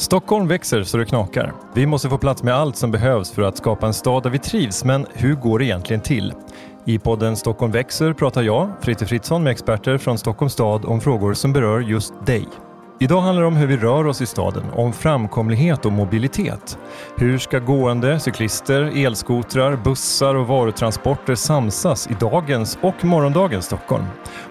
Stockholm växer så det knakar. Vi måste få plats med allt som behövs för att skapa en stad där vi trivs, men hur går det egentligen till? I podden Stockholm växer pratar jag, Fritte Fritzson, med experter från Stockholms stad om frågor som berör just dig. Idag handlar det om hur vi rör oss i staden, om framkomlighet och mobilitet. Hur ska gående, cyklister, elskotrar, bussar och varutransporter samsas i dagens och morgondagens Stockholm?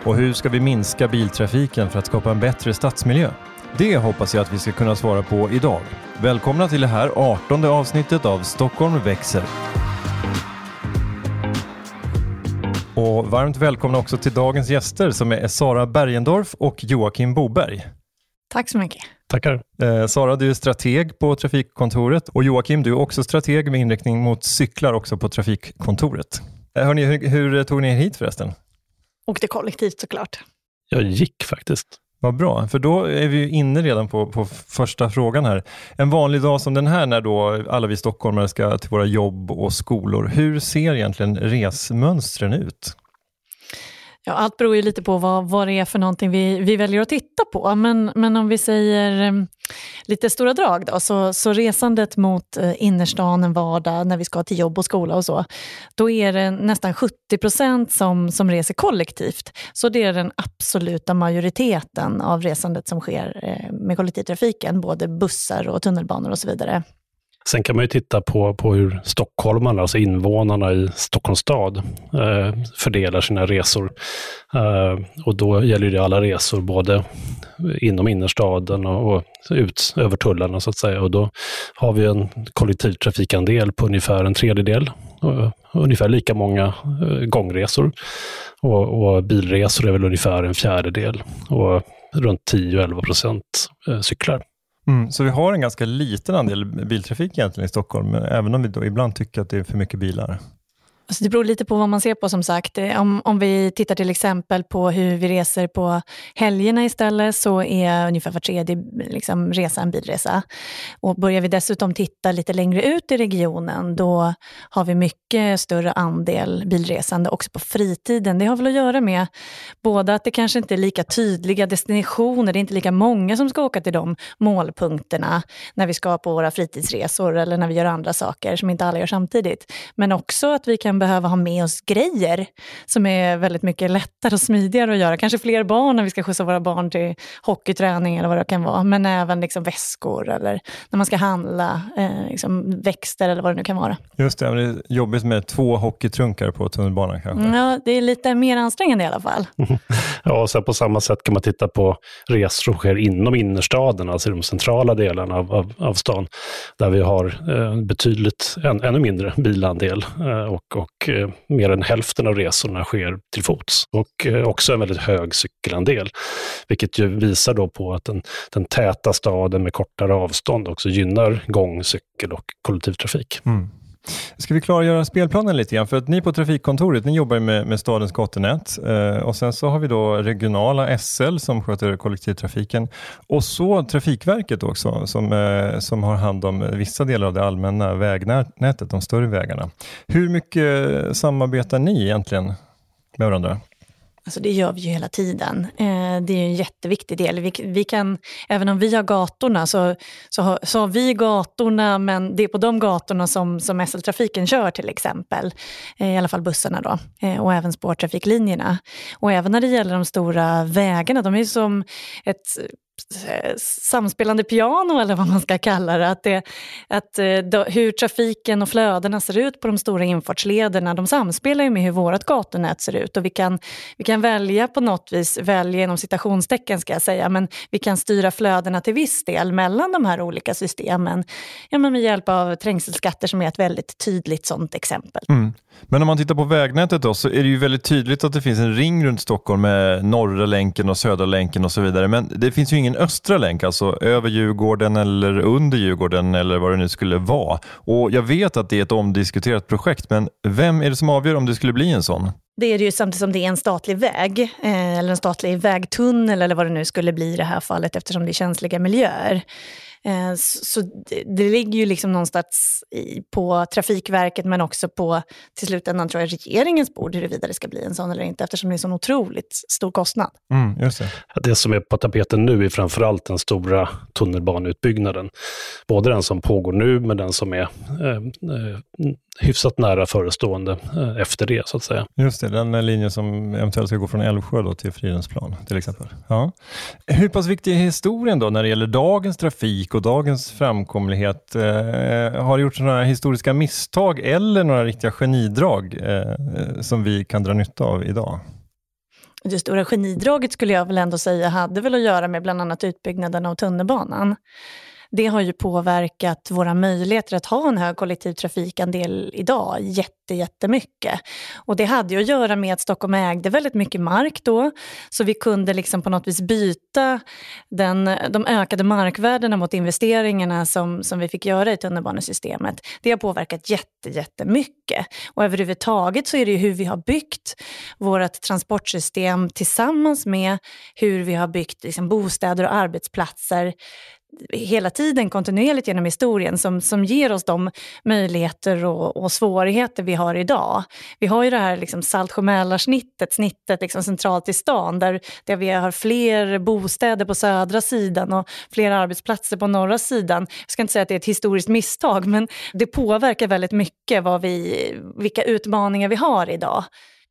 Och hur ska vi minska biltrafiken för att skapa en bättre stadsmiljö? Det hoppas jag att vi ska kunna svara på idag. Välkomna till det här 18 avsnittet av Stockholm växer. Och varmt välkomna också till dagens gäster som är Sara Bergendorf och Joakim Boberg. Tack så mycket. Tackar. Eh, Sara, du är strateg på Trafikkontoret och Joakim, du är också strateg med inriktning mot cyklar också på Trafikkontoret. Eh, hörni, hur, hur tog ni er hit förresten? Åkte kollektivt såklart. Jag gick faktiskt. Vad bra, för då är vi inne redan på, på första frågan här. En vanlig dag som den här när då alla vi stockholmare ska till våra jobb och skolor, hur ser egentligen resmönstren ut? Ja, allt beror ju lite på vad, vad det är för någonting vi, vi väljer att titta på. Men, men om vi säger um, lite stora drag då, så, så resandet mot uh, innerstan en vardag när vi ska till jobb och skola och så, då är det nästan 70 procent som, som reser kollektivt. Så det är den absoluta majoriteten av resandet som sker uh, med kollektivtrafiken, både bussar och tunnelbanor och så vidare. Sen kan man ju titta på, på hur stockholmarna, alltså invånarna i Stockholms stad, eh, fördelar sina resor. Eh, och då gäller det alla resor, både inom innerstaden och, och ut över tullarna så att säga. Och då har vi en kollektivtrafikandel på ungefär en tredjedel. Eh, ungefär lika många eh, gångresor. Och, och bilresor är väl ungefär en fjärdedel. Och runt 10-11 procent eh, cyklar. Mm, så vi har en ganska liten andel biltrafik egentligen i Stockholm, även om vi då ibland tycker att det är för mycket bilar. Alltså det beror lite på vad man ser på som sagt. Eh, om, om vi tittar till exempel på hur vi reser på helgerna istället så är ungefär var tredje liksom, resa en bilresa. Och börjar vi dessutom titta lite längre ut i regionen då har vi mycket större andel bilresande också på fritiden. Det har väl att göra med både att det kanske inte är lika tydliga destinationer, det är inte lika många som ska åka till de målpunkterna när vi ska på våra fritidsresor eller när vi gör andra saker som inte alla gör samtidigt. Men också att vi kan behöva ha med oss grejer som är väldigt mycket lättare och smidigare att göra. Kanske fler barn när vi ska skjutsa våra barn till hockeyträning eller vad det kan vara. Men även liksom väskor eller när man ska handla eh, liksom växter eller vad det nu kan vara. Just det, det är jobbigt med två hockeytrunkar på tunnelbanan kanske. Ja, det är lite mer ansträngande i alla fall. ja, och sen på samma sätt kan man titta på resor som sker inom innerstaden, alltså i de centrala delarna av, av, av stan, där vi har eh, betydligt, en, ännu mindre bilandel eh, och, och och eh, mer än hälften av resorna sker till fots. Och eh, också en väldigt hög cykelandel, vilket ju visar då på att den, den täta staden med kortare avstånd också gynnar gång, cykel och kollektivtrafik. Mm. Ska vi klargöra spelplanen lite grann? För att ni på Trafikkontoret, ni jobbar med, med stadens gatunät eh, och sen så har vi då regionala SL som sköter kollektivtrafiken och så Trafikverket också som, eh, som har hand om vissa delar av det allmänna vägnätet, de större vägarna. Hur mycket eh, samarbetar ni egentligen med varandra? Alltså det gör vi ju hela tiden. Eh, det är en jätteviktig del. Vi, vi, kan, även om vi har gatorna så, så, har, så har vi gatorna men det är på de gatorna som, som SL-trafiken kör till exempel. Eh, I alla fall bussarna då. Eh, och även spårtrafiklinjerna. Och även när det gäller de stora vägarna, de är som ett samspelande piano eller vad man ska kalla det. Att, det, att eh, då, hur trafiken och flödena ser ut på de stora infartslederna, de samspelar ju med hur vårt gatunät ser ut. Och vi kan, vi kan välja på något vis, välja inom citationstecken ska jag säga, men vi kan styra flödena till viss del mellan de här olika systemen. Ja, men med hjälp av trängselskatter som är ett väldigt tydligt sådant exempel. Mm. Men om man tittar på vägnätet då, så är det ju väldigt tydligt att det finns en ring runt Stockholm med norra länken och södra länken och så vidare. Men det finns ju ingen östra länk, alltså över Djurgården eller under Djurgården eller vad det nu skulle vara. Och Jag vet att det är ett omdiskuterat projekt, men vem är det som avgör om det skulle bli en sån? Det är det ju samtidigt som det är en statlig väg, eh, eller en statlig vägtunnel eller vad det nu skulle bli i det här fallet eftersom det är känsliga miljöer. Eh, så det ligger ju liksom någonstans på Trafikverket men också på till slutändan tror jag regeringens bord huruvida det ska bli en sån eller inte eftersom det är en sån otroligt stor kostnad. Mm, just det. det som är på tapeten nu är framförallt den stora tunnelbaneutbyggnaden. Både den som pågår nu men den som är eh, eh hyfsat nära förestående eh, efter det, så att säga. Just det, den linjen som eventuellt ska gå från Älvsjö då till Fridhemsplan till exempel. Ja. Hur pass viktig är historien då när det gäller dagens trafik och dagens framkomlighet? Eh, har det gjorts några historiska misstag eller några riktiga genidrag eh, som vi kan dra nytta av idag? Det stora genidraget skulle jag väl ändå säga hade väl att göra med bland annat utbyggnaden av tunnelbanan det har ju påverkat våra möjligheter att ha en hög kollektivtrafikandel idag jätte, jättemycket. Och det hade ju att göra med att Stockholm ägde väldigt mycket mark då, så vi kunde liksom på något vis byta den, de ökade markvärdena mot investeringarna som, som vi fick göra i tunnelbanesystemet. Det har påverkat jätte, jättemycket. Och överhuvudtaget så är det ju hur vi har byggt vårt transportsystem tillsammans med hur vi har byggt liksom bostäder och arbetsplatser hela tiden kontinuerligt genom historien som, som ger oss de möjligheter och, och svårigheter vi har idag. Vi har ju det här liksom Saltsjö-Mälarsnittet, snittet liksom centralt i stan där, där vi har fler bostäder på södra sidan och fler arbetsplatser på norra sidan. Jag ska inte säga att det är ett historiskt misstag men det påverkar väldigt mycket vad vi, vilka utmaningar vi har idag.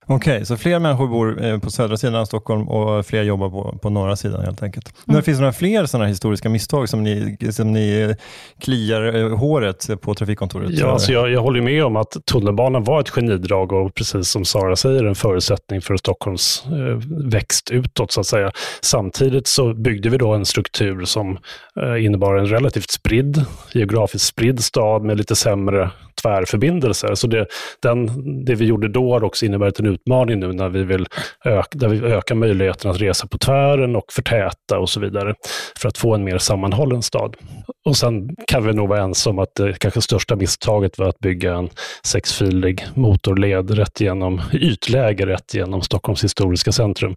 Okej, okay, så fler människor bor eh, på södra sidan av Stockholm och fler jobbar på, på norra sidan helt enkelt. Mm. Men finns det några fler sådana historiska misstag som ni, som ni kliar eh, håret på trafikkontoret? Ja, alltså jag, jag håller med om att tunnelbanan var ett genidrag och precis som Sara säger en förutsättning för Stockholms eh, växt utåt så att säga. Samtidigt så byggde vi då en struktur som eh, innebar en relativt spridd, geografiskt spridd stad med lite sämre tvärförbindelser. Så det, den, det vi gjorde då har också inneburit en utmaning nu när vi vill öka, där vi ökar möjligheten att resa på tvären och förtäta och så vidare för att få en mer sammanhållen stad. Och sen kan vi nog vara ense om att det kanske största misstaget var att bygga en sexfilig motorled rätt genom, ytläge rätt genom Stockholms historiska centrum.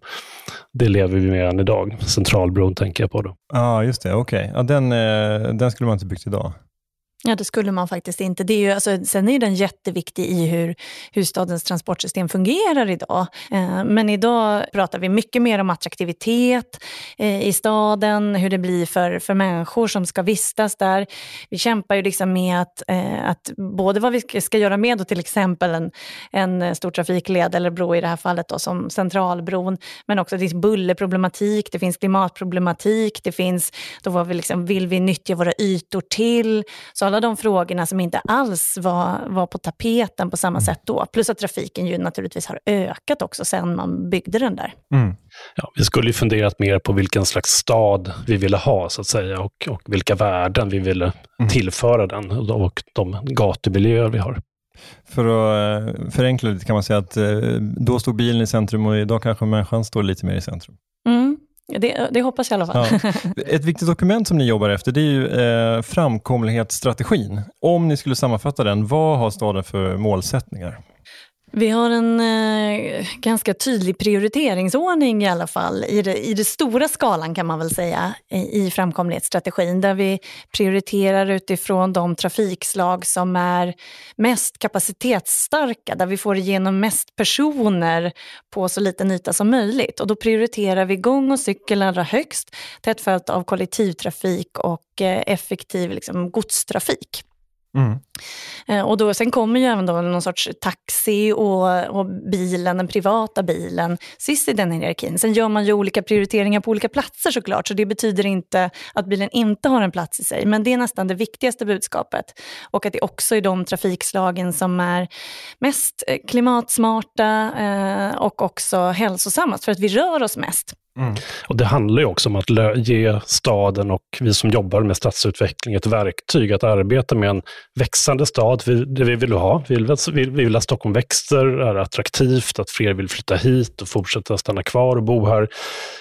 Det lever vi med än idag. Centralbron tänker jag på då. Ja, ah, just det. Okej. Okay. Ja, den, eh, den skulle man inte byggt idag. Ja, det skulle man faktiskt inte. Det är ju, alltså, sen är den jätteviktig i hur, hur stadens transportsystem fungerar idag. Eh, men idag pratar vi mycket mer om attraktivitet eh, i staden, hur det blir för, för människor som ska vistas där. Vi kämpar ju liksom med att, eh, att både vad vi ska, göra med då, till exempel en, en stor trafikled eller bro i det här fallet då, som Centralbron, men också det finns bullerproblematik, det finns klimatproblematik, det finns då vad vi liksom, vill vi nyttja våra ytor till? Så alla de frågorna som inte alls var, var på tapeten på samma mm. sätt då. Plus att trafiken ju naturligtvis har ökat också sen man byggde den där. Mm. Ja, vi skulle ju funderat mer på vilken slags stad vi ville ha så att säga och, och vilka värden vi ville mm. tillföra den och de gatumiljöer vi har. För att eh, förenkla lite kan man säga att eh, då stod bilen i centrum och idag kanske människan står lite mer i centrum. Det, det, hoppas jag i alla fall. Ja. Ett viktigt dokument som ni jobbar efter det är ju eh, framkomlighetsstrategin. Om ni skulle sammanfatta den, vad har staden för målsättningar? Vi har en eh, ganska tydlig prioriteringsordning i alla fall, i det, i det stora skalan kan man väl säga, i, i framkomlighetsstrategin, där vi prioriterar utifrån de trafikslag som är mest kapacitetsstarka, där vi får igenom mest personer på så liten yta som möjligt. Och då prioriterar vi gång och cykel allra högst, tätt följt av kollektivtrafik och eh, effektiv liksom, godstrafik. Mm. Eh, och då, sen kommer ju även då någon sorts taxi och, och bilen, den privata bilen, sist i den hierarkin. Sen gör man ju olika prioriteringar på olika platser såklart, så det betyder inte att bilen inte har en plats i sig. Men det är nästan det viktigaste budskapet. Och att det också är de trafikslagen som är mest eh, klimatsmarta eh, och också hälsosammast, för att vi rör oss mest. Mm. Och Det handlar ju också om att ge staden och vi som jobbar med stadsutveckling ett verktyg att arbeta med en växande stad. Det vi vill ha. Vi vill, vi vill att Stockholm växer, är attraktivt, att fler vill flytta hit och fortsätta stanna kvar och bo här.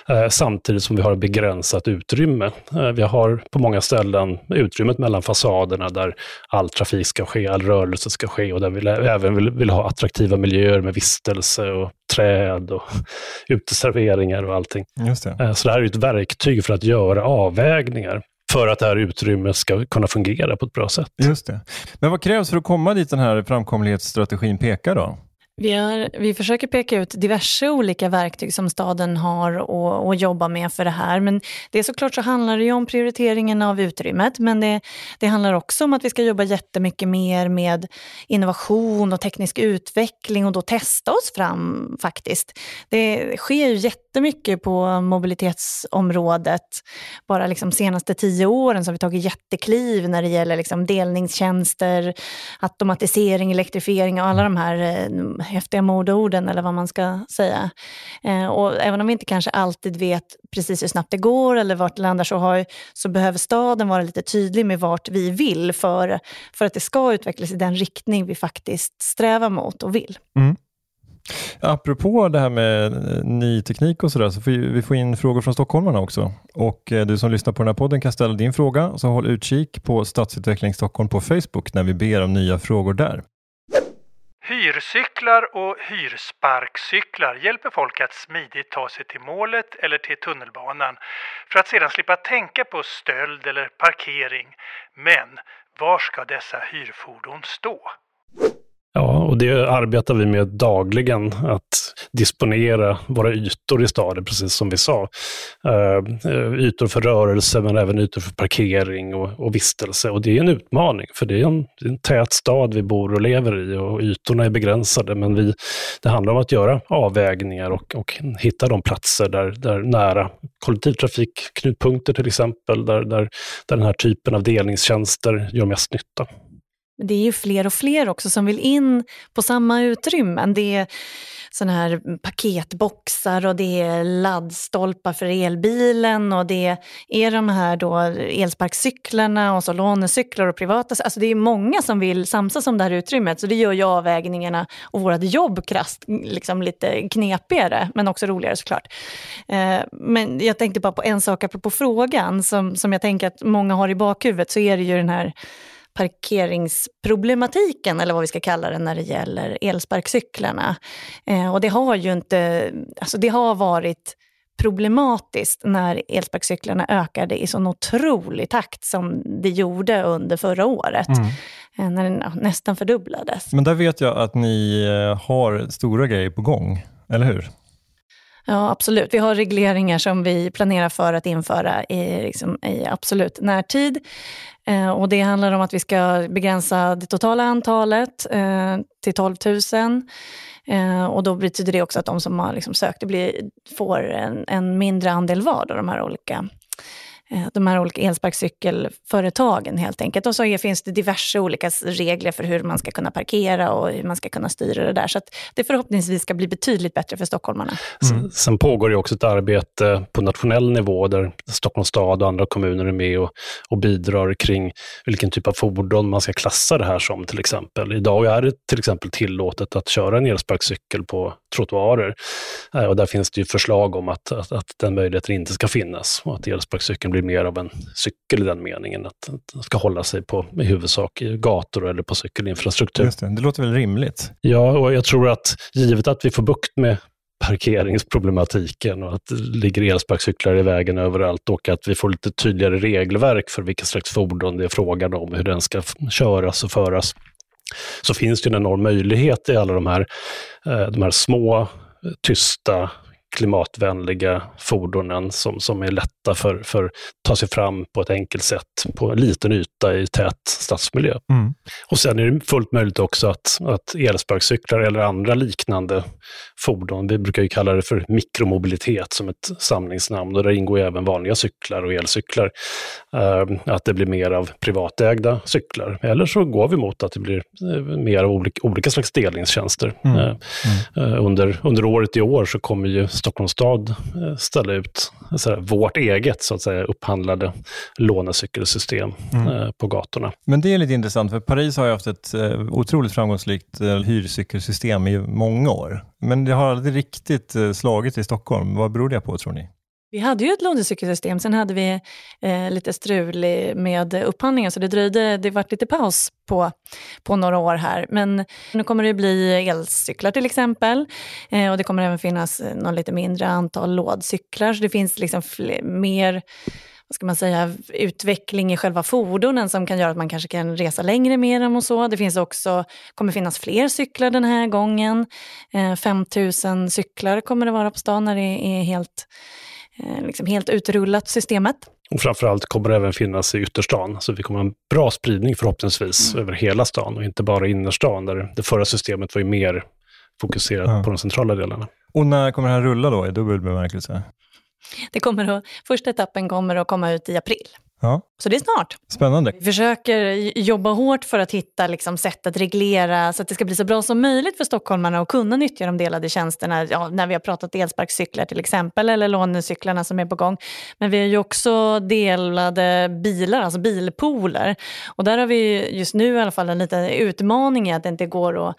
Eh, samtidigt som vi har begränsat utrymme. Eh, vi har på många ställen utrymmet mellan fasaderna där all trafik ska ske, all rörelse ska ske och där vi även vill, vill ha attraktiva miljöer med vistelse och träd och uteserveringar och allting. Just det. Eh, så det här är ett verktyg för att göra avvägningar för att det här utrymmet ska kunna fungera på ett bra sätt. Just det. Men vad krävs för att komma dit den här framkomlighetsstrategin pekar då? Vi, är, vi försöker peka ut diverse olika verktyg som staden har att jobba med för det här. Men det är såklart så handlar det ju om prioriteringen av utrymmet, men det, det handlar också om att vi ska jobba jättemycket mer med innovation och teknisk utveckling och då testa oss fram faktiskt. Det sker ju jättemycket på mobilitetsområdet. Bara liksom senaste tio åren så har vi tagit jättekliv när det gäller liksom delningstjänster, automatisering, elektrifiering och alla de här eh, häftiga modeorden eller vad man ska säga. Eh, och även om vi inte kanske alltid vet precis hur snabbt det går eller vart det landar så, har, så behöver staden vara lite tydlig med vart vi vill för, för att det ska utvecklas i den riktning vi faktiskt strävar mot och vill. Mm. Apropå det här med eh, ny teknik och sådär, så får vi får in frågor från stockholmarna också. Och eh, du som lyssnar på den här podden kan ställa din fråga, så håll utkik på Stadsutveckling Stockholm på Facebook när vi ber om nya frågor där. Hyrcyklar och hyrsparkcyklar hjälper folk att smidigt ta sig till målet eller till tunnelbanan för att sedan slippa tänka på stöld eller parkering. Men var ska dessa hyrfordon stå? Ja, och det arbetar vi med dagligen, att disponera våra ytor i staden, precis som vi sa. Uh, ytor för rörelse, men även ytor för parkering och, och vistelse. Och det är en utmaning, för det är en, det är en tät stad vi bor och lever i och ytorna är begränsade. Men vi, det handlar om att göra avvägningar och, och hitta de platser där, där nära kollektivtrafikknutpunkter till exempel, där, där, där den här typen av delningstjänster gör mest nytta. Men det är ju fler och fler också som vill in på samma utrymmen. Det är såna här paketboxar och det är laddstolpar för elbilen och det är de här då elsparkcyklarna och så lånecyklar och privata. Alltså det är många som vill samsas om det här utrymmet så det gör ju avvägningarna och vårt jobb krasst liksom lite knepigare men också roligare såklart. Eh, men jag tänkte bara på en sak apropå frågan som, som jag tänker att många har i bakhuvudet så är det ju den här parkeringsproblematiken, eller vad vi ska kalla det, när det gäller elsparkcyklarna. Eh, och det har ju inte, alltså det har varit problematiskt när elsparkcyklarna ökade i sån otrolig takt som det gjorde under förra året. Mm. Eh, när den nästan fördubblades. Men där vet jag att ni eh, har stora grejer på gång, eller hur? Ja, absolut. Vi har regleringar som vi planerar för att införa i, liksom, i absolut närtid. Eh, och det handlar om att vi ska begränsa det totala antalet eh, till 12 000. Eh, och då betyder det också att de som har liksom sökt det blir, får en, en mindre andel var av de här olika Eh, de här olika elsparkcykelföretagen helt enkelt. Och så finns det diverse olika regler för hur man ska kunna parkera och hur man ska kunna styra det där. Så att det förhoppningsvis ska bli betydligt bättre för stockholmarna. Mm. Sen pågår det också ett arbete på nationell nivå där Stockholms stad och andra kommuner är med och, och bidrar kring vilken typ av fordon man ska klassa det här som till exempel. Idag är det till exempel tillåtet att köra en elsparkcykel på trottoarer. Eh, och där finns det ju förslag om att, att, att den möjligheten inte ska finnas och att elsparkcykeln blir mer av en cykel i den meningen. Att, den ska hålla sig på i huvudsak i gator eller på cykelinfrastruktur. Just det, det låter väl rimligt? Ja, och jag tror att givet att vi får bukt med parkeringsproblematiken och att det ligger elsparkcyklar i vägen överallt och att vi får lite tydligare regelverk för vilka slags fordon det är frågan om, hur den ska köras och föras så finns det en enorm möjlighet i alla de här, Eh, de här små, tysta klimatvänliga fordonen som, som är lätta för, för att ta sig fram på ett enkelt sätt på en liten yta i tät stadsmiljö. Mm. Och sen är det fullt möjligt också att, att elsparkcyklar eller andra liknande fordon, vi brukar ju kalla det för mikromobilitet som ett samlingsnamn och där ingår även vanliga cyklar och elcyklar, uh, att det blir mer av privatägda cyklar. Eller så går vi mot att det blir uh, mer av olika, olika slags delningstjänster. Mm. Uh, mm. under, under året i år så kommer ju Stockholms stad eh, ställa ut här, vårt eget så att säga, upphandlade lånecykelsystem mm. eh, på gatorna. Men det är lite intressant, för Paris har ju haft ett eh, otroligt framgångsrikt hyrcykelsystem i många år. Men det har aldrig riktigt slagit i Stockholm. Vad beror det på tror ni? Vi hade ju ett lånecykelsystem, sen hade vi eh, lite strul med upphandlingen så det dröjde, det vart lite paus på, på några år här. Men nu kommer det bli elcyklar till exempel eh, och det kommer även finnas eh, något lite mindre antal lådcyklar så det finns liksom fler, mer vad ska man säga, utveckling i själva fordonen som kan göra att man kanske kan resa längre med dem och så. Det finns också, kommer finnas fler cyklar den här gången. Eh, 5000 cyklar kommer det vara på stan när det är helt, liksom helt utrullat systemet. Och framförallt kommer det även finnas i ytterstan, så vi kommer ha en bra spridning förhoppningsvis mm. över hela stan och inte bara innerstan, där det förra systemet var ju mer fokuserat ja. på de centrala delarna. Och när kommer det här rulla då i dubbel bemärkelse? Det kommer att, första etappen kommer att komma ut i april. Ja. Så det är snart. Spännande. Vi försöker jobba hårt för att hitta liksom, sätt att reglera så att det ska bli så bra som möjligt för stockholmarna att kunna nyttja de delade tjänsterna. Ja, när vi har pratat elsparkcyklar till exempel, eller lånecyklarna som är på gång. Men vi har ju också delade bilar, alltså bilpooler. Och där har vi just nu i alla fall en liten utmaning i att det inte går att,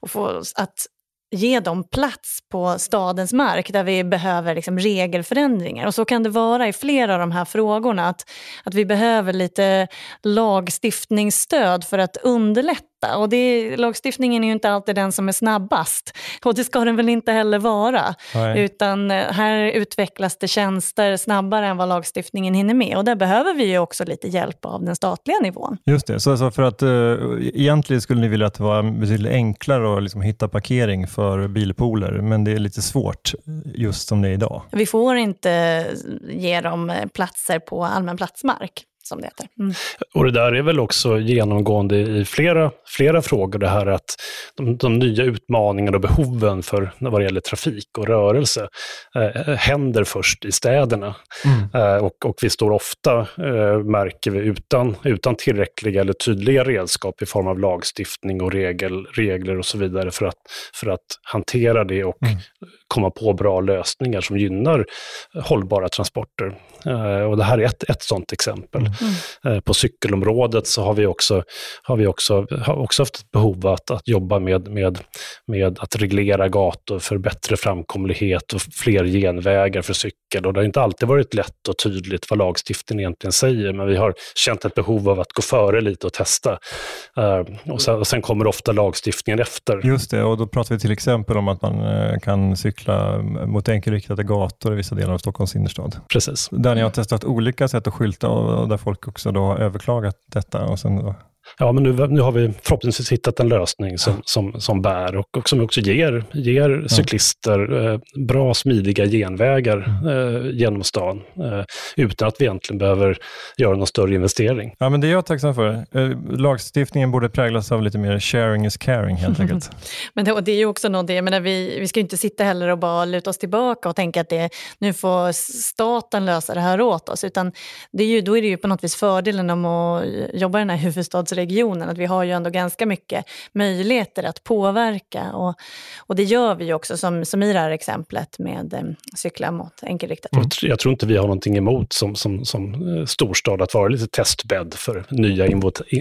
att få att ge dem plats på stadens mark där vi behöver liksom regelförändringar. Och så kan det vara i flera av de här frågorna, att, att vi behöver lite lagstiftningsstöd för att underlätta detta. Och det, lagstiftningen är ju inte alltid den som är snabbast. Och det ska den väl inte heller vara. Nej. Utan eh, här utvecklas det tjänster snabbare än vad lagstiftningen hinner med. Och där behöver vi ju också lite hjälp av den statliga nivån. Just det, så alltså för att uh, egentligen skulle ni vilja att det var betydligt enklare att liksom hitta parkering för bilpooler, men det är lite svårt just som det är idag. Vi får inte ge dem platser på allmän platsmark som det heter. Mm. Och det där är väl också genomgående i flera, flera frågor, det här att de, de nya utmaningarna och behoven för vad det gäller trafik och rörelse eh, händer först i städerna. Mm. Eh, och, och vi står ofta, eh, märker vi, utan, utan tillräckliga eller tydliga redskap i form av lagstiftning och regel, regler och så vidare för att, för att hantera det och mm. komma på bra lösningar som gynnar hållbara transporter. Eh, och det här är ett, ett sådant exempel. Mm. Mm. På cykelområdet så har vi också, har vi också, har också haft ett behov att, att jobba med, med, med att reglera gator för bättre framkomlighet och fler genvägar för cykel. Och det har inte alltid varit lätt och tydligt vad lagstiftningen egentligen säger, men vi har känt ett behov av att gå före lite och testa. Uh, och, sen, och sen kommer ofta lagstiftningen efter. Just det, och då pratar vi till exempel om att man kan cykla mot enkelriktade gator i vissa delar av Stockholms innerstad. Precis. Där ni har testat olika sätt att skylta och, och där folk också då har överklagat detta och sen då Ja, men nu, nu har vi förhoppningsvis hittat en lösning som, som, som bär och, och som också ger, ger mm. cyklister eh, bra, smidiga genvägar eh, genom stan eh, utan att vi egentligen behöver göra någon större investering. Ja, men det är jag tacksam för. Eh, lagstiftningen borde präglas av lite mer sharing is caring helt enkelt. men det, det är ju också någonting, jag menar, vi, vi ska inte sitta heller och bara luta oss tillbaka och tänka att det, nu får staten lösa det här åt oss, utan det är ju, då är det ju på något vis fördelen om att jobba i den här huvudstadsregionen Stockholmsregionen, att vi har ju ändå ganska mycket möjligheter att påverka. Och, och det gör vi ju också, som, som i det här exemplet med eh, cykla mot enkelriktat. Mm. Jag tror inte vi har någonting emot som, som, som eh, storstad att vara lite testbädd för nya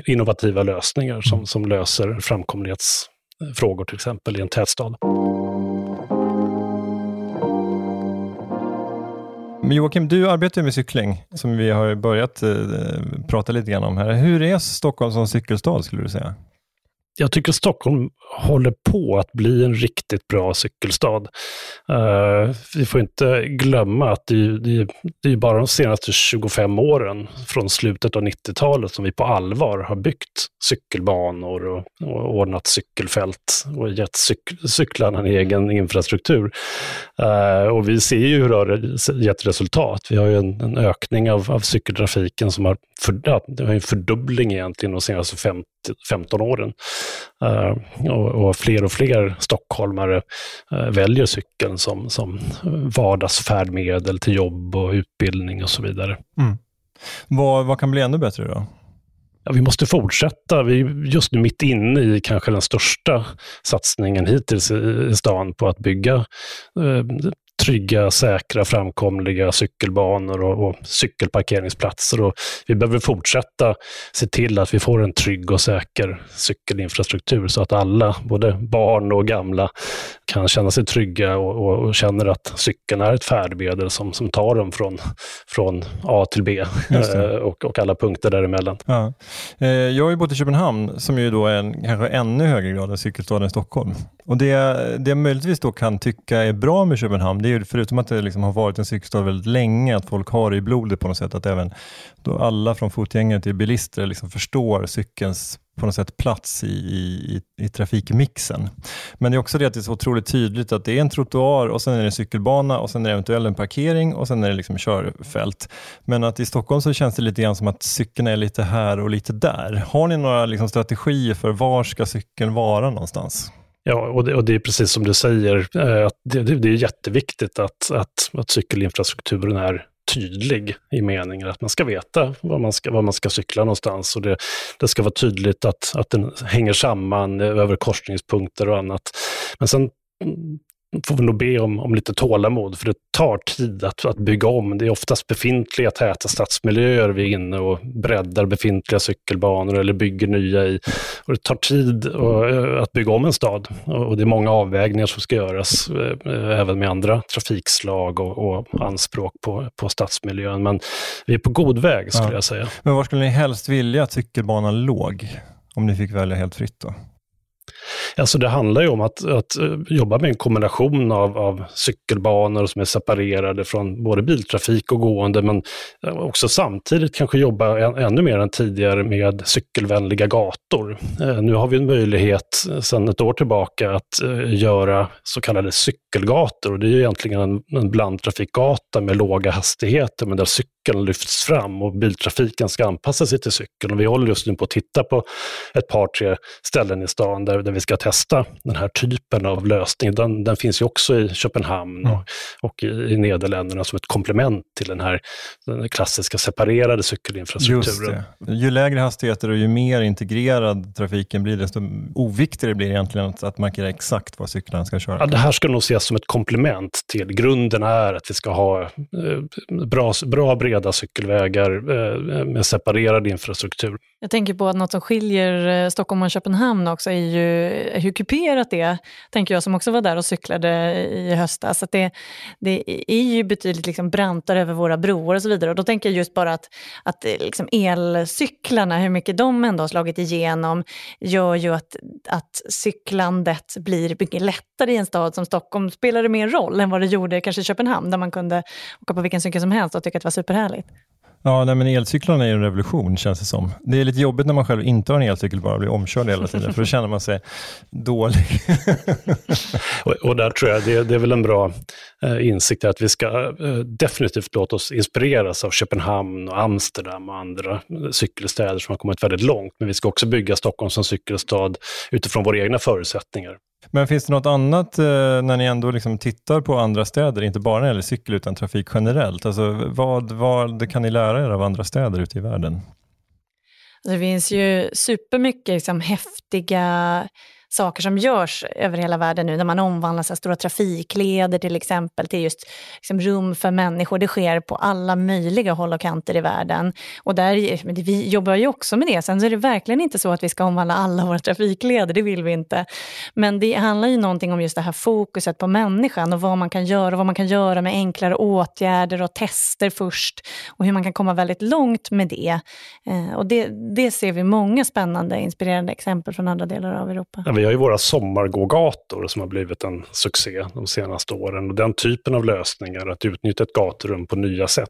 innovativa lösningar som, som löser framkomlighetsfrågor eh, till exempel i en tätstad. Men Joakim, du arbetar med cykling som vi har börjat eh, prata lite grann om här. Hur är Stockholm som cykelstad skulle du säga? Jag tycker Stockholm håller på att bli en riktigt bra cykelstad. Uh, vi får inte glömma att det, det, det är bara de senaste 25 åren, från slutet av 90-talet, som vi på allvar har byggt cykelbanor och, och ordnat cykelfält och gett cyk, cyklarna en egen infrastruktur. Uh, och vi ser ju hur det har gett resultat. Vi har ju en, en ökning av, av cykeltrafiken som har, för, ja, det har en fördubbling egentligen de senaste 50 15 åren. Uh, och, fler och fler stockholmare uh, väljer cykeln som, som vardagsfärdmedel till jobb och utbildning och så vidare. Mm. Vad, vad kan bli ännu bättre då? Ja, vi måste fortsätta. Vi är just nu mitt inne i kanske den största satsningen hittills i stan på att bygga eh, trygga, säkra, framkomliga cykelbanor och, och, cykelparkeringsplatser. Och vi behöver fortsätta se till att vi får en trygg och säker cykelinfrastruktur så att alla, både barn och gamla, kan känna sig trygga och, och, och känner att cykeln är ett färdmedel som, som tar dem från, från A till B eh, och, och alla punkter däremellan. Ja. Eh, jag har ju bott i Köpenhamn som ju då är en kanske ännu högre grad än cykelstaden Stockholm. Och det, det jag möjligtvis då kan tycka är bra med Köpenhamn, det är ju förutom att det liksom har varit en cykelstad väldigt länge, att folk har det i blodet på något sätt, att även då alla från fotgängare till bilister liksom förstår cykelns på något sätt plats i, i, i trafikmixen. Men det är också det att det är så otroligt tydligt att det är en trottoar och sen är det en cykelbana och sen är det eventuellt en parkering och sen är det liksom körfält. Men att i Stockholm så känns det lite grann som att cykeln är lite här och lite där. Har ni några liksom strategier för var ska cykeln vara någonstans? Ja, och det, och det, är precis som du säger, eh, att det, det, är jätteviktigt att, att, att cykelinfrastrukturen är tydlig i meningen att man ska veta var man ska, var man ska cykla någonstans och det, det ska vara tydligt att, att den hänger samman över korsningspunkter och annat. Men sen får vi nog be om, om lite tålamod, för det tar tid att, att bygga om. Det är oftast befintliga täta stadsmiljöer vi är inne och breddar befintliga cykelbanor eller bygger nya i. Och det tar tid och, eh, att bygga om en stad och det är många avvägningar som ska göras, eh, även med andra trafikslag och, och anspråk på, på stadsmiljön. Men vi är på god väg skulle ja. jag säga. Men var skulle ni helst vilja att cykelbanan låg? Om ni fick välja helt fritt då? Alltså det handlar ju om att, att eh, jobba med en kombination av, av cykelbanor som är separerade från både biltrafik och gående, men eh, också samtidigt kanske jobba än, ännu mer än tidigare med cykelvänliga gator. Eh, nu har vi en möjlighet sedan ett år tillbaka att göra så kallade cykelgator. Och det är ju egentligen en, en blandtrafikgata med låga hastigheter, men där cykeln lyfts fram och biltrafiken ska anpassa sig till cykeln. Och vi håller just nu på att titta på ett par, tre ställen i stan där, där vi ska testa den här typen av lösning. Den, den finns ju också i Köpenhamn mm. och, och, i, Nederländerna som ett komplement till den här den klassiska separerade cykelinfrastrukturen. Ju lägre hastigheter och ju mer integrerad trafiken blir, desto oviktigare blir det egentligen att, att markera exakt var cyklarna ska köra. Ja, det här ska nog ses som ett komplement till grunden är att vi ska ha eh, bra, bra breda cykelvägar eh, med separerad infrastruktur. Jag tänker på att något som skiljer eh, Stockholm och Köpenhamn också är ju hur kuperat det är, tänker jag som också var där och cyklade i höstas. Att det, det är ju betydligt liksom brantare över våra broar och så vidare. Och då tänker jag just bara att, att eh, liksom elcyklarna, hur mycket de ändå har slagit igenom, gör ju att, att cyklandet blir mycket lättare i en stad som Stockholm. Spelar det mer roll än vad det gjorde kanske i Köpenhamn, där man kunde åka på vilken cykel som helst och tycka att det var superhärligt? Ja, nej, men elcyklarna är en revolution känns det som. Det är lite jobbigt när man själv inte har en elcykel bara blir omkörd hela tiden, för då känner man sig dålig. och, och, där tror jag det, det är väl en bra eh, insikt att vi ska eh, definitivt låta oss inspireras av Köpenhamn och Amsterdam och andra cykelstäder som har kommit väldigt långt. Men vi ska också bygga Stockholm som cykelstad utifrån våra egna förutsättningar. Men finns det något annat eh, när ni ändå liksom tittar på andra städer, inte bara när det gäller cykel utan trafik generellt? Alltså, vad, vad kan ni lära er av andra städer ute i världen? Det finns ju supermycket liksom, häftiga saker som görs över hela världen nu när man omvandlar så stora trafikleder till exempel till just liksom, rum för människor. Det sker på alla möjliga håll och kanter i världen. Och där, vi jobbar ju också med det. Sen så är det verkligen inte så att vi ska omvandla alla våra trafikleder, det vill vi inte. Men det handlar ju någonting om just det här fokuset på människan och vad man kan göra, vad man kan göra med enklare åtgärder och tester först och hur man kan komma väldigt långt med det. Eh, och det, det ser vi många spännande, inspirerande exempel från andra delar av Europa. Ja, vi har ju våra sommargågator som har blivit en succé de senaste åren. Och den typen av lösningar, att utnyttja ett gaturum på nya sätt,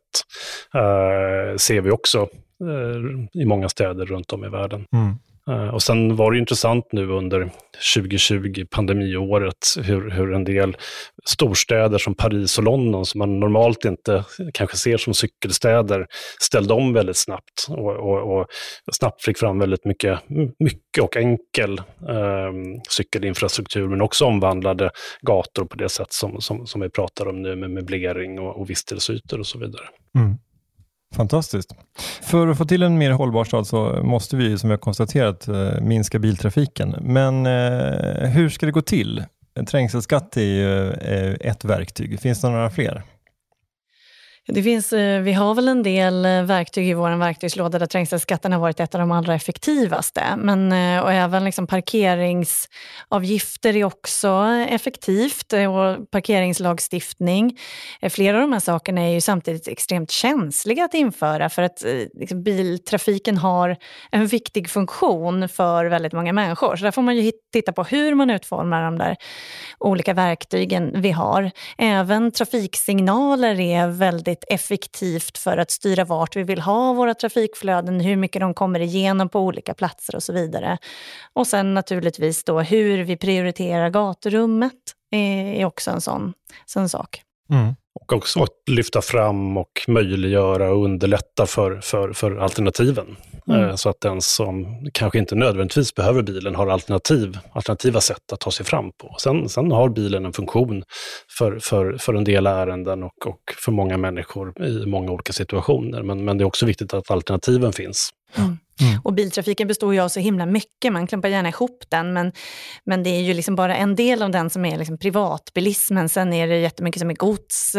eh, ser vi också eh, i många städer runt om i världen. Mm. Eh, och sen var det intressant nu under 2020, pandemiåret, hur, hur en del storstäder som Paris och London, som man normalt inte kanske ser som cykelstäder, ställde om väldigt snabbt och, och, och snabbt fick fram väldigt mycket, mycket och enkel eh, cykelinfrastruktur, men också omvandlade gator på det sätt som, som, som vi pratar om nu med möblering och, och vistelseytor och så vidare. Mm. Fantastiskt. För att få till en mer hållbar stad så måste vi, som jag konstaterat, eh, minska biltrafiken. Men eh, hur ska det gå till? Trängselskatt är ju eh, ett verktyg. Finns det några fler? Det finns, eh, vi har väl en del eh, verktyg i vår verktygslåda där trängselskatten har varit ett av de allra effektivaste. Men, eh, och även liksom parkeringsavgifter är också effektivt och parkeringslagstiftning. Flera av de här sakerna är ju samtidigt extremt känsliga att införa för att liksom, biltrafiken har en viktig funktion för väldigt många människor. Så där får man ju titta på hur man utformar de där olika verktygen vi har. Även trafiksignaler är väldigt väldigt effektivt för att styra vart vi vill ha våra trafikflöden, hur mycket de kommer igenom på olika platser och så vidare. Och sen naturligtvis då hur vi prioriterar gaturummet eh, är också en sån, sån sak. Mm. Och också att lyfta fram och möjliggöra och underlätta för, för, för alternativen. Mm. Eh, så att den som kanske inte nödvändigtvis behöver bilen har alternativ, alternativa sätt att ta sig fram på. Sen, sen har bilen en funktion för, för, för en del ärenden och, och för många människor i många olika situationer. Men, men det är också viktigt att alternativen finns. Mm. Mm. Och biltrafiken består ju av så himla mycket, man klumpar gärna ihop den, men, men det är ju liksom bara en del av den som är liksom privatbilismen. Sen är det jättemycket som är gods,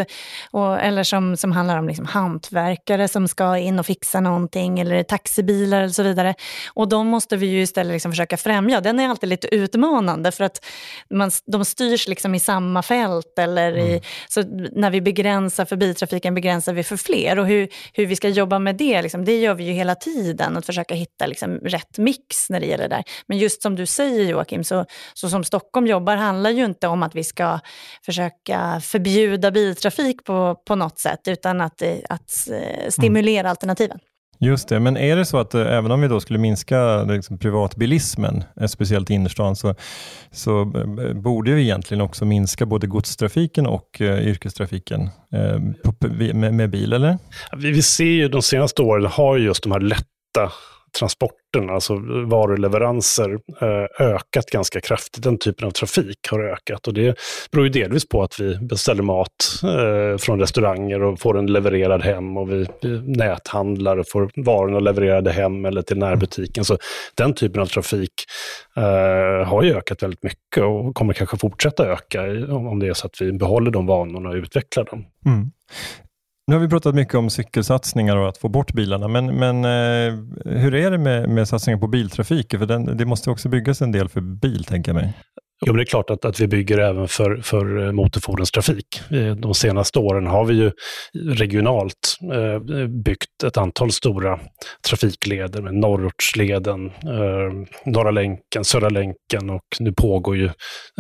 och, eller som, som handlar om liksom hantverkare som ska in och fixa någonting, eller taxibilar och så vidare. Och de måste vi ju istället liksom försöka främja. Den är alltid lite utmanande, för att man, de styrs liksom i samma fält. Eller i, mm. så när vi begränsar för biltrafiken begränsar vi för fler. Och hur, hur vi ska jobba med det, liksom, det gör vi ju hela tiden. Att försöka försöka hitta liksom rätt mix när det gäller det där. Men just som du säger Joakim, så, så som Stockholm jobbar handlar ju inte om att vi ska försöka förbjuda biltrafik på, på något sätt, utan att, att eh, stimulera mm. alternativen. Just det, men är det så att eh, även om vi då skulle minska liksom, privatbilismen, eh, speciellt i innerstan, så, så borde vi egentligen också minska både godstrafiken och uh, yrkestrafiken uh, på, med, med, bil, eller? Vi, vi ser ju de senaste åren har just de här lätta transporterna, alltså varuleveranser, eh, ökat ganska kraftigt. Den typen av trafik har ökat och det beror ju delvis på att vi beställer mat eh, från restauranger och får den levererad hem och vi näthandlar och får varorna levererade hem eller till närbutiken. Så den typen av trafik eh, har ju ökat väldigt mycket och kommer kanske fortsätta öka om det är så att vi behåller de vanorna och utvecklar dem. Mm. Nu har vi pratat mycket om cykelsatsningar och att få bort bilarna, men, men eh, hur är det med, med satsningar på biltrafik? För den, det måste också byggas en del för bil, tänker jag mig. Jo, men det är klart att, att vi bygger även för, för eh, motorfordonstrafik. De senaste åren har vi ju regionalt eh, byggt ett antal stora trafikleder med Norrortsleden, eh, Norra länken, Södra länken och nu pågår ju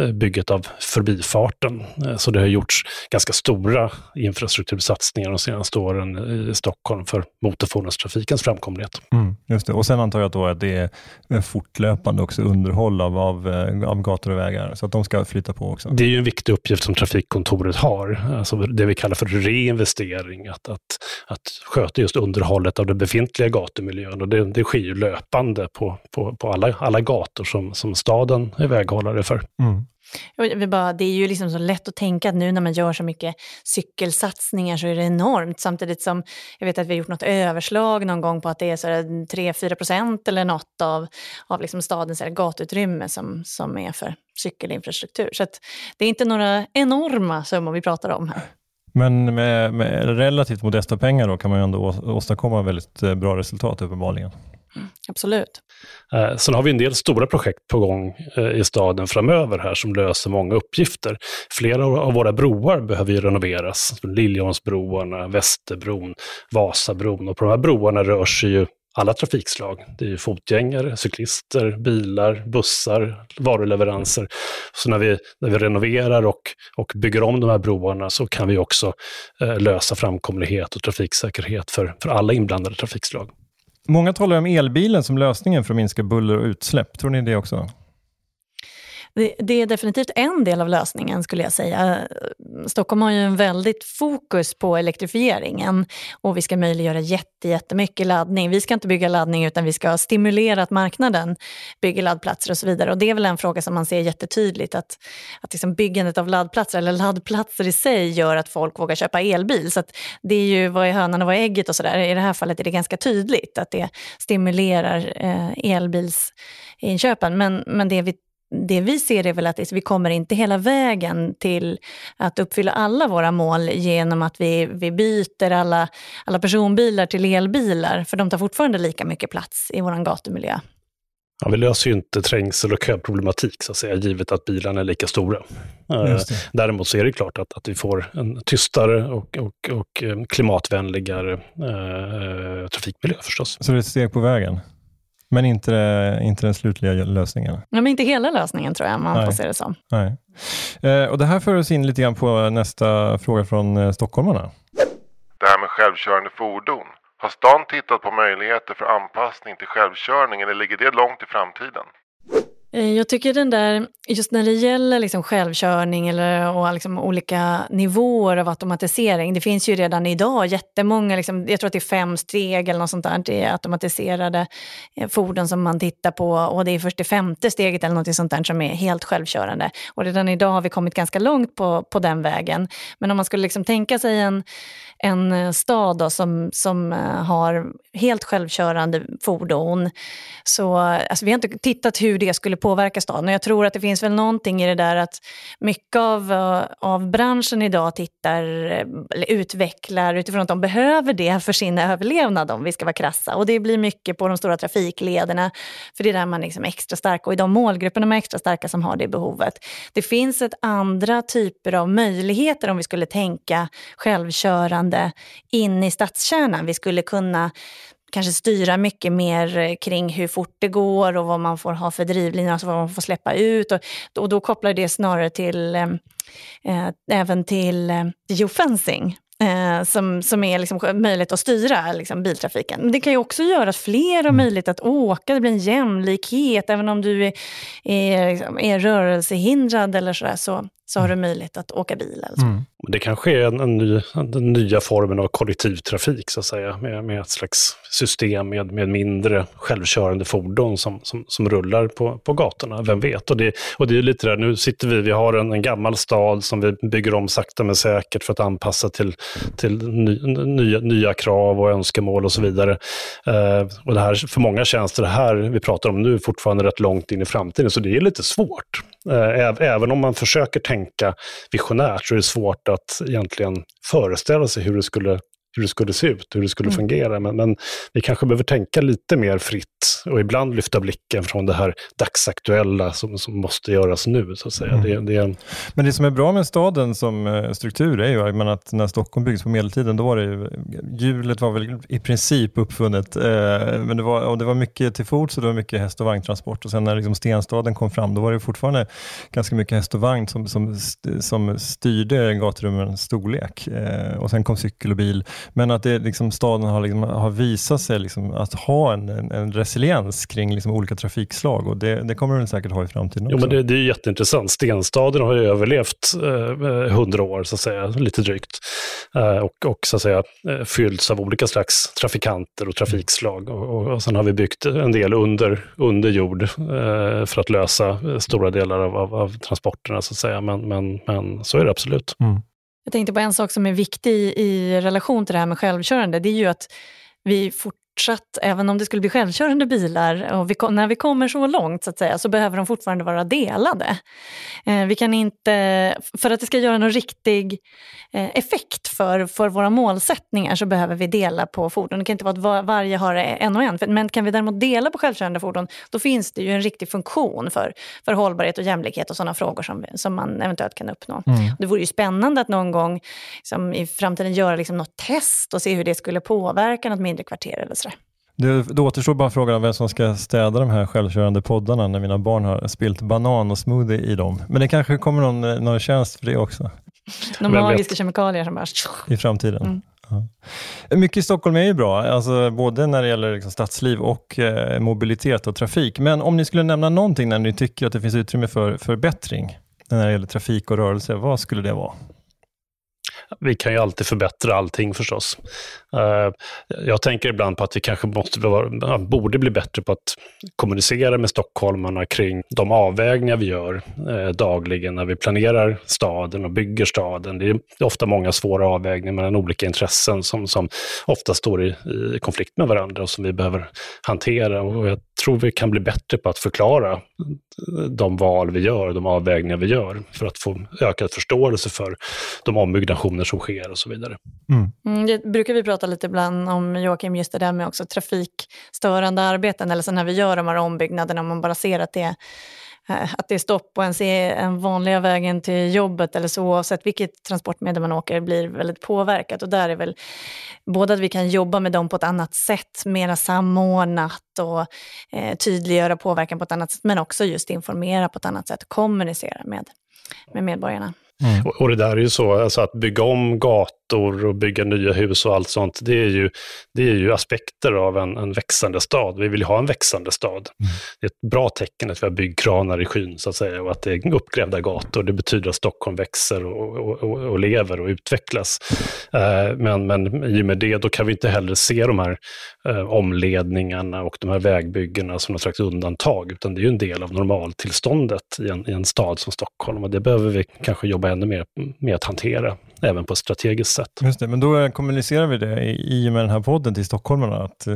eh, bygget av Förbifarten. Eh, så det har gjorts ganska stora infrastruktursatsningar de senaste åren eh, i Stockholm för motorfordonstrafikens framkomlighet. Mm, just det. Och sen antar jag då att det är fortlöpande också underhåll av, av, av gator och vägar vägar, så att de ska flytta på också. Det är ju en viktig uppgift som trafikkontoret har, alltså det vi kallar för reinvestering, att, att, att sköta just underhållet av den befintliga gatumiljön. Och det, det sker ju löpande på, på, på alla, alla gator som, som staden är väghållare för. Mm. Bara, det är ju liksom så lätt att tänka att nu när man gör så mycket cykelsatsningar så är det enormt. Samtidigt som jag vet att vi har gjort något överslag någon gång på att det är 3-4 procent eller något av, av liksom stadens gatutrymme gatuutrymme som, som är för cykelinfrastruktur. Så det är inte några enorma summor vi pratar om här. Men med, med relativt modesta pengar då kan man ju ändå åstadkomma väldigt eh, bra resultat uppenbarligen. Mm, absolut. Eh, sen har vi en del stora projekt på gång eh, i staden framöver här som löser många uppgifter. Flera av våra broar behöver ju renoveras. Liljeholmsbroarna, Västerbron, Vasabron. Och på de här broarna rör sig ju alla trafikslag. Det är fotgängare, cyklister, bilar, bussar, varuleveranser. Så när vi, när vi renoverar och, och bygger om de här broarna så kan vi också eh, lösa framkomlighet och trafiksäkerhet för, för alla inblandade trafikslag. Många talar om elbilen som lösningen för att minska buller och utsläpp. Tror ni det också? Det, är definitivt en del av lösningen skulle jag säga. Stockholm har ju en väldigt fokus på elektrifieringen och vi ska möjliggöra jätte, jättemycket laddning. Vi ska inte bygga laddning utan vi ska stimulera att marknaden bygger laddplatser och så vidare. Och det är väl en fråga som man ser jättetydligt att, att liksom byggandet av laddplatser eller laddplatser i sig gör att folk vågar köpa elbil. Så det är ju vad är hönan och vad är ägget och sådär. I det här fallet är det ganska tydligt att det stimulerar eh, elbilsinköpen. Men, men det vi det vi ser är väl att vi kommer inte hela vägen till att uppfylla alla våra mål genom att vi, vi byter alla, alla personbilar till elbilar, för de tar fortfarande lika mycket plats i vår gatumiljö. Ja, vi löser ju inte trängsel och köproblematik, så att säga, givet att bilarna är lika stora. Eh, däremot så är det klart att, att vi får en tystare och, och, och eh, klimatvänligare eh, trafikmiljö förstås. Så det är ett steg på vägen? Men inte, inte den slutliga lösningen? Ja, men inte hela lösningen tror jag, man Nej. får se det som. Nej. Eh, och det här för oss in lite grann på nästa fråga från eh, stockholmarna. Det här med självkörande fordon. Har stan tittat på möjligheter för anpassning till självkörning eller ligger det långt i framtiden? Eh, jag tycker den där, just när det gäller liksom självkörning eller, och liksom olika nivåer av automatisering. Det finns ju redan idag jättemånga, liksom, jag tror att det är fem steg eller något sånt där, det är automatiserade eh, fordon som man tittar på och det är först det femte steget eller något sånt där som är helt självkörande. Och redan idag har vi kommit ganska långt på, på den vägen. Men om man skulle liksom tänka sig en, en eh, stad då, som, som eh, har helt självkörande fordon, så alltså, vi har inte tittat hur det skulle påverka staden. Jag tror att det finns väl någonting i det där att mycket av, eh, av branschen idag tittar, eller utvecklar utifrån att de behöver det för sin överlevnad om vi ska vara krassa. Och det blir mycket på de stora trafiklederna, för det är där man liksom är extra stark och i de målgrupperna man är extra starka som har det behovet. Det finns ett andra typer av möjligheter om vi skulle tänka självkörande in i stadskärnan. Vi skulle kunna kanske styra mycket mer eh, kring hur fort det går och vad man får ha för drivlinor, alltså vad man får släppa ut. Och, och då kopplar det snarare till, eh, eh även till eh, geofencing. Eh, som, som är liksom möjligt att styra liksom, biltrafiken. Men det kan ju också göra att fler har mm. möjlighet att åka, det blir en jämlikhet. Även om du är, är, liksom, är rörelsehindrad eller sådär, så, så har du möjlighet att åka bil. Eller så. Mm. Det kanske är en, en ny, den nya formen av kollektivtrafik, så att säga, med, med ett slags system med, med mindre självkörande fordon som, som, som rullar på, på gatorna. Vem vet? Och det, och det är lite där, nu sitter vi, vi har en, en gammal stad som vi bygger om sakta men säkert för att anpassa till, till ny, nya, nya krav och önskemål och så vidare. Eh, och det här, för många tjänster, det här vi pratar om nu, fortfarande rätt långt in i framtiden, så det är lite svårt. Eh, även om man försöker tänka visionärt så är det svårt att egentligen föreställa sig hur det skulle hur det skulle se ut, hur det skulle mm. fungera. Men, men, vi kanske behöver tänka lite mer fritt och ibland lyfta blicken från det här dagsaktuella som, som måste göras nu. så att säga. Mm. Det, det Men det som är bra med staden som eh, struktur är ju att när Stockholm byggdes på medeltiden, då var det ju, hjulet var väl i princip uppfunnet. Eh, men det var, och det var mycket till fots och det var mycket häst och vagntransport. Och sen när liksom stenstaden kom fram, då var det fortfarande ganska mycket häst och vagn som, som, som styrde gaturummens storlek. Eh, och sen kom cykel och bil. Men att det, liksom, staden har, liksom, har visat sig liksom, att ha en, en, en resiliens kring liksom, olika trafikslag och det, det kommer den säkert ha i framtiden också. Jo, men det, det är jätteintressant. Stenstaden har ju överlevt eh, hundra eh, år, så att säga, lite drygt. Eh, och, och så att säga, eh, fyllts av olika slags trafikanter och trafikslag. Och, och, och sen har vi byggt en del under, under jord eh, för att lösa stora delar av, av, av, transporterna, så att säga. Men, men, men så är det absolut. Mm. Jag tänkte på en sak som är viktig i relation till det här med självkörande. Det är ju att vi fort fortsatt, även om det skulle bli självkörande bilar, och vi, när vi kommer så långt så att säga, så behöver de fortfarande vara delade. Eh, vi kan inte, för att det ska göra någon riktig eh, effekt för, för våra målsättningar så behöver vi dela på fordon. Det kan inte vara att var, varje har en och en. Men kan vi däremot dela på självkörande fordon, då finns det ju en riktig funktion för, för hållbarhet och jämlikhet och sådana frågor som, som man eventuellt kan uppnå. Mm. Det vore ju spännande att någon gång som i framtiden göra liksom något test och se hur det skulle påverka något mindre kvarter eller så det, det återstår bara frågan om vem som ska städa de här självkörande poddarna när mina barn har spilt banan och smoothie i dem. Men det kanske kommer någon, någon tjänst för det också. Några magiska kemikalier som bara... I framtiden. Mm. Ja. Mycket i Stockholm är ju bra, alltså både när det gäller liksom stadsliv och eh, mobilitet och trafik. Men om ni skulle nämna någonting när ni tycker att det finns utrymme för förbättring när det gäller trafik och rörelse, vad skulle det vara? vi kan ju alltid förbättra allting förstås. Uh, jag tänker ibland på att vi kanske måste, borde bli bättre på att kommunicera med stockholmarna kring de avvägningar vi gör uh, dagligen när vi planerar staden och bygger staden. Det är ofta många svåra avvägningar mellan olika intressen som, som ofta står i, i konflikt med varandra och som vi behöver hantera. Och jag tror vi kan bli bättre på att förklara de val vi gör, de avvägningar vi gör, för att få ökad förståelse för de ombyggnationer som sker och så vidare. Mm. Mm, det brukar vi prata lite ibland om, Joakim, just det där med också trafikstörande arbeten, eller så när vi gör de här ombyggnaderna, man bara ser att det eh, att det är stopp och ens är en vanliga vägen till jobbet eller så oavsett vilket transportmedel man åker blir väldigt påverkat. Och där är väl både att vi kan jobba med dem på ett annat sätt, mera samordnat och eh, tydliggöra påverkan på ett annat sätt, men också just informera på ett annat sätt, kommunicera med, med medborgarna. Mm. Och, och, det där är ju så, alltså att bygga om gator och bygga nya hus och allt sånt, det är ju, det är ju aspekter av en, en växande stad. Vi vill ju ha en växande stad. Mm. Det är ett bra tecken att vi har byggkranar i skyn, så att säga, och att det är uppgrävda gator. Det betyder att Stockholm växer och, och, och lever och utvecklas. Eh, men, men i och med det, då kan vi inte heller se de här eh, omledningarna och de här vägbyggena som något slags undantag, utan det är ju en del av normaltillståndet i en, i en stad som Stockholm. Och det behöver vi kanske jobba ännu mer med att hantera, även på ett strategiskt sätt. Just det, men då kommunicerar vi det i och med den här podden till stockholmarna, att eh,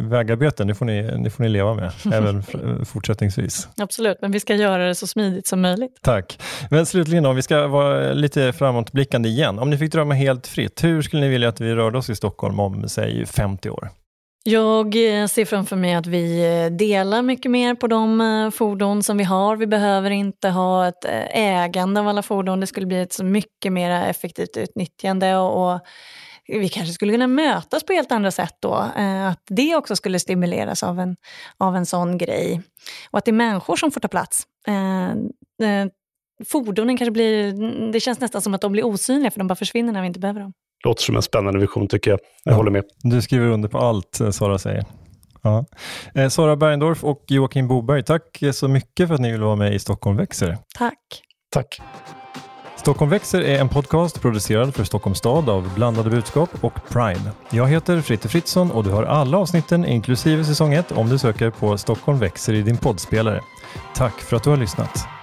vägarbeten, det får, ni, det får ni leva med, även fortsättningsvis. Absolut, men vi ska göra det så smidigt som möjligt. Tack. Men slutligen om vi ska vara lite framåtblickande igen. Om ni fick drömma helt fritt, hur skulle ni vilja att vi rörde oss i Stockholm om, säg 50 år? Jag eh, ser framför mig att vi eh, delar mycket mer på de eh, fordon som vi har. Vi behöver inte ha ett ägande av alla fordon. Det skulle bli ett så mycket mer effektivt utnyttjande och, vi kanske skulle kunna mötas på helt andra sätt då. Att det också skulle stimuleras av en, av en sån grej. Och att det är människor som får ta plats. Fordonen kanske blir, det känns nästan som att de blir osynliga för de bara försvinner när vi inte behöver dem låter som en spännande vision tycker jag. Jag ja, håller med. Du skriver under på allt eh, Sara säger. Ja. Eh, Sara Bergendorf och Joakim Boberg, tack så mycket för att ni vill vara med i Stockholm växer. Tack. Tack. Stockholm växer är en podcast producerad för Stockholms stad av Blandade budskap och Prime. Jag heter Fritte Fritzson och du har alla avsnitten inklusive säsong 1 om du söker på Stockholm växer i din poddspelare. Tack för att du har lyssnat.